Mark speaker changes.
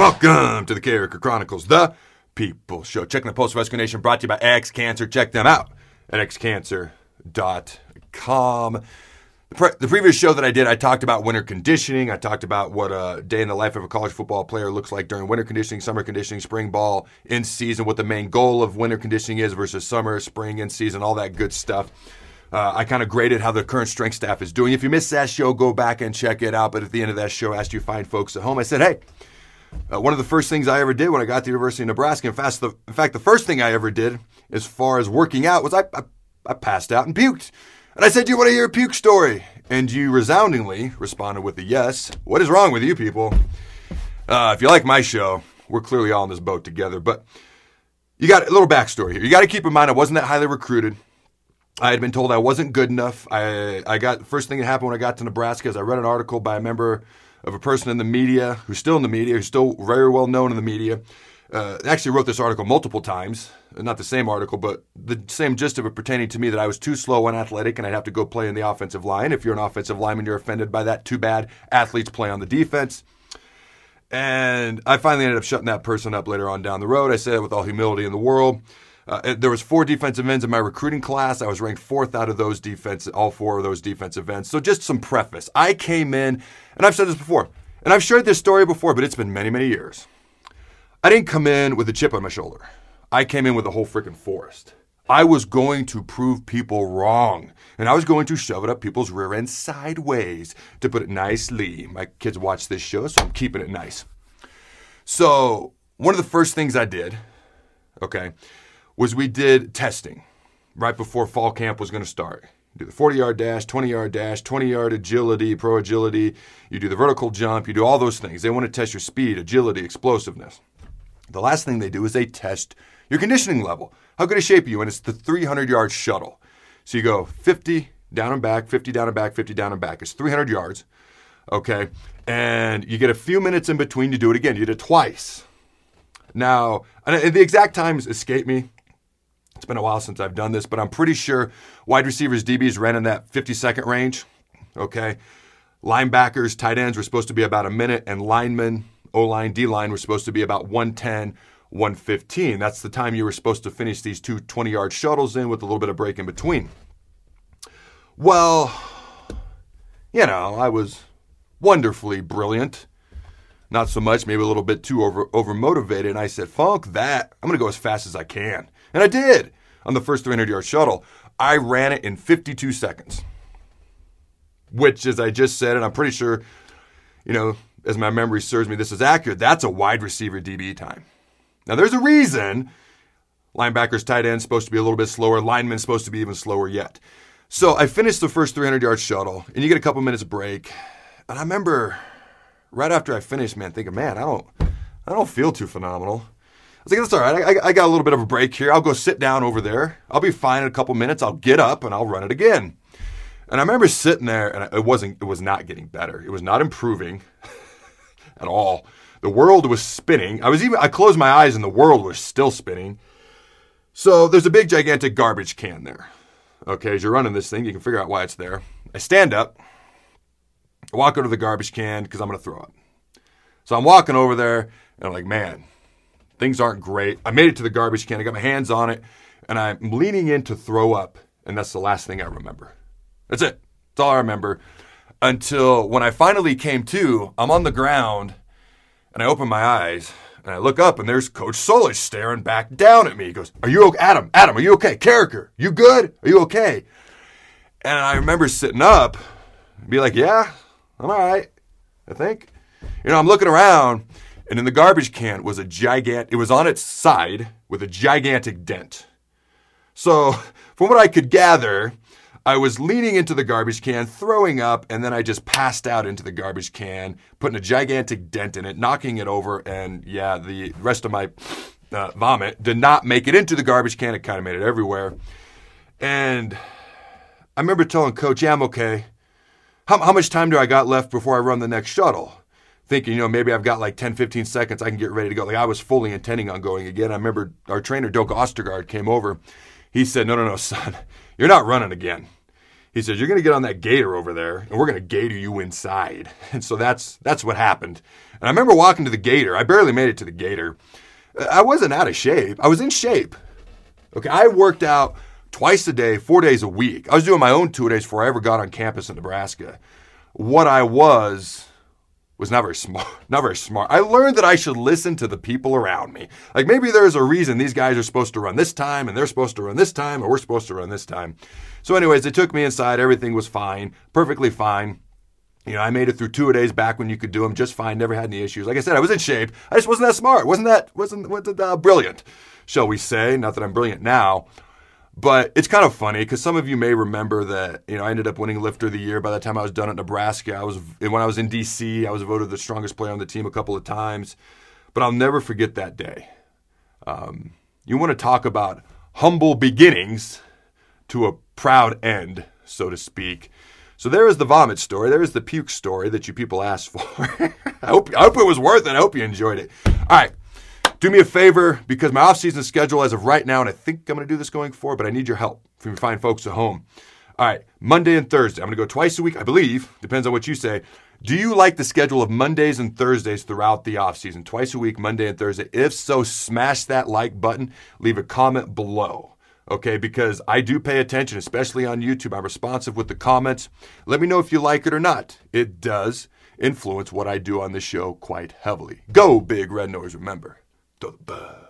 Speaker 1: Welcome to the Carriker Chronicles, the People Show. Checking the Pulse Husker Nation brought to you by X Cancer. Check them out at xcancer.com. The, pre- the previous show that I did, I talked about winter conditioning. I talked about what a day in the life of a college football player looks like during winter conditioning, summer conditioning, spring ball, in season, what the main goal of winter conditioning is versus summer, spring, in season, all that good stuff. Uh, I kind of graded how the current strength staff is doing. If you missed that show, go back and check it out. But at the end of that show, I asked you fine folks at home, I said, hey, uh, one of the first things I ever did when I got to the University of Nebraska, in fact, the, in fact, the first thing I ever did as far as working out was I, I, I passed out and puked. And I said, Do you want to hear a puke story? And you resoundingly responded with a yes. What is wrong with you people? Uh, if you like my show, we're clearly all in this boat together. But you got a little backstory here. You got to keep in mind I wasn't that highly recruited. I had been told I wasn't good enough. I I got first thing that happened when I got to Nebraska is I read an article by a member of a person in the media who's still in the media, who's still very well known in the media. Uh, actually wrote this article multiple times, not the same article, but the same gist of it pertaining to me that I was too slow and athletic and I'd have to go play in the offensive line. If you're an offensive lineman, you're offended by that. Too bad. Athletes play on the defense. And I finally ended up shutting that person up later on down the road. I said it with all humility in the world. Uh, there was four defensive ends in my recruiting class. I was ranked fourth out of those defense, all four of those defensive ends. So just some preface. I came in, and I've said this before, and I've shared this story before, but it's been many, many years. I didn't come in with a chip on my shoulder. I came in with a whole freaking forest. I was going to prove people wrong, and I was going to shove it up people's rear end sideways, to put it nicely. My kids watch this show, so I'm keeping it nice. So, one of the first things I did, okay, was we did testing right before fall camp was going to start. You do the 40 yard dash, 20 yard dash, 20 yard agility, pro agility. You do the vertical jump. You do all those things. They want to test your speed, agility, explosiveness. The last thing they do is they test your conditioning level. How good a shape are you? And it's the 300 yard shuttle. So you go 50 down and back, 50 down and back, 50 down and back. It's 300 yards. Okay. And you get a few minutes in between to do it again. You did it twice. Now, the exact times escape me. It's been a while since I've done this, but I'm pretty sure wide receivers, DBs ran in that 50 second range. Okay. Linebackers, tight ends were supposed to be about a minute, and linemen, O line, D line, were supposed to be about 110, 115. That's the time you were supposed to finish these two 20 yard shuttles in with a little bit of break in between. Well, you know, I was wonderfully brilliant. Not so much, maybe a little bit too over over motivated. And I said, "Funk that! I'm going to go as fast as I can." And I did on the first 300 yard shuttle. I ran it in 52 seconds, which, as I just said, and I'm pretty sure, you know, as my memory serves me, this is accurate. That's a wide receiver DB time. Now, there's a reason linebackers, tight ends supposed to be a little bit slower, linemen supposed to be even slower yet. So I finished the first 300 yard shuttle, and you get a couple minutes break. And I remember right after I finished, man, thinking, man, I don't, I don't feel too phenomenal. I was like, that's all right. I, I, got a little bit of a break here. I'll go sit down over there. I'll be fine in a couple minutes. I'll get up and I'll run it again. And I remember sitting there, and it wasn't. It was not getting better. It was not improving at all. The world was spinning. I was even. I closed my eyes, and the world was still spinning. So there's a big, gigantic garbage can there. Okay, as you're running this thing, you can figure out why it's there. I stand up. I walk over to the garbage can because I'm going to throw it. So I'm walking over there, and I'm like, man, Things aren't great. I made it to the garbage can. I got my hands on it, and I'm leaning in to throw up, and that's the last thing I remember. That's it. That's all I remember. Until when I finally came to, I'm on the ground, and I open my eyes, and I look up, and there's Coach Solich staring back down at me. He goes, "Are you okay, Adam? Adam, are you okay? Carriker, you good? Are you okay?" And I remember sitting up, and be like, "Yeah, I'm all right. I think." You know, I'm looking around and in the garbage can was a gigant, it was on its side with a gigantic dent. So, from what I could gather, I was leaning into the garbage can, throwing up, and then I just passed out into the garbage can, putting a gigantic dent in it, knocking it over, and yeah, the rest of my uh, vomit did not make it into the garbage can. It kind of made it everywhere. And I remember telling Coach, yeah, I'm okay. How, how much time do I got left before I run the next shuttle? Thinking, you know, maybe I've got like 10, 15 seconds, I can get ready to go. Like I was fully intending on going again. I remember our trainer, Doak Ostergaard, came over. He said, No, no, no, son, you're not running again. he says, You're going to get on that gator over there and we're going to gator you inside. And so that's, that's what happened. And I remember walking to the gator. I barely made it to the gator. Uh, I wasn't out of shape. I was in shape. Okay. I worked out twice a day, four days a week. I was doing my own two days before I ever got on campus in Nebraska. What I was was not very smart. Not very smart. I learned that I should listen to the people around me. Like maybe there's a reason these guys are supposed to run this time and they're supposed to run this time and we're supposed to run this time. So, anyways, they took me inside. Everything was fine, perfectly fine. You know, I made it through two days back when you could do them just fine. Never had any issues. Like I said, I was in shape. I just wasn't that smart. wasn't that wasn't wasn't uh, brilliant, shall we say? Not that I'm brilliant now. But it's kind of funny because some of you may remember that you know I ended up winning lifter of the year by the time I was done at Nebraska. I was when I was in DC, I was voted the strongest player on the team a couple of times. But I'll never forget that day. Um, you want to talk about humble beginnings to a proud end, so to speak. So there is the vomit story. There is the puke story that you people asked for. I hope I hope it was worth it. I hope you enjoyed it. All right do me a favor because my off-season schedule as of right now, and I think I'm going to do this going forward, but I need your help from your fine folks at home. All right, Monday and Thursday. I'm going to go twice a week, I believe. Depends on what you say. Do you like the schedule of Mondays and Thursdays throughout the offseason? Twice a week, Monday and Thursday. If so, smash that like button. Leave a comment below. Okay, because I do pay attention, especially on YouTube. I'm responsive with the comments. Let me know if you like it or not. It does influence what I do on the show quite heavily. Go, Big Red Nose, remember. The bird.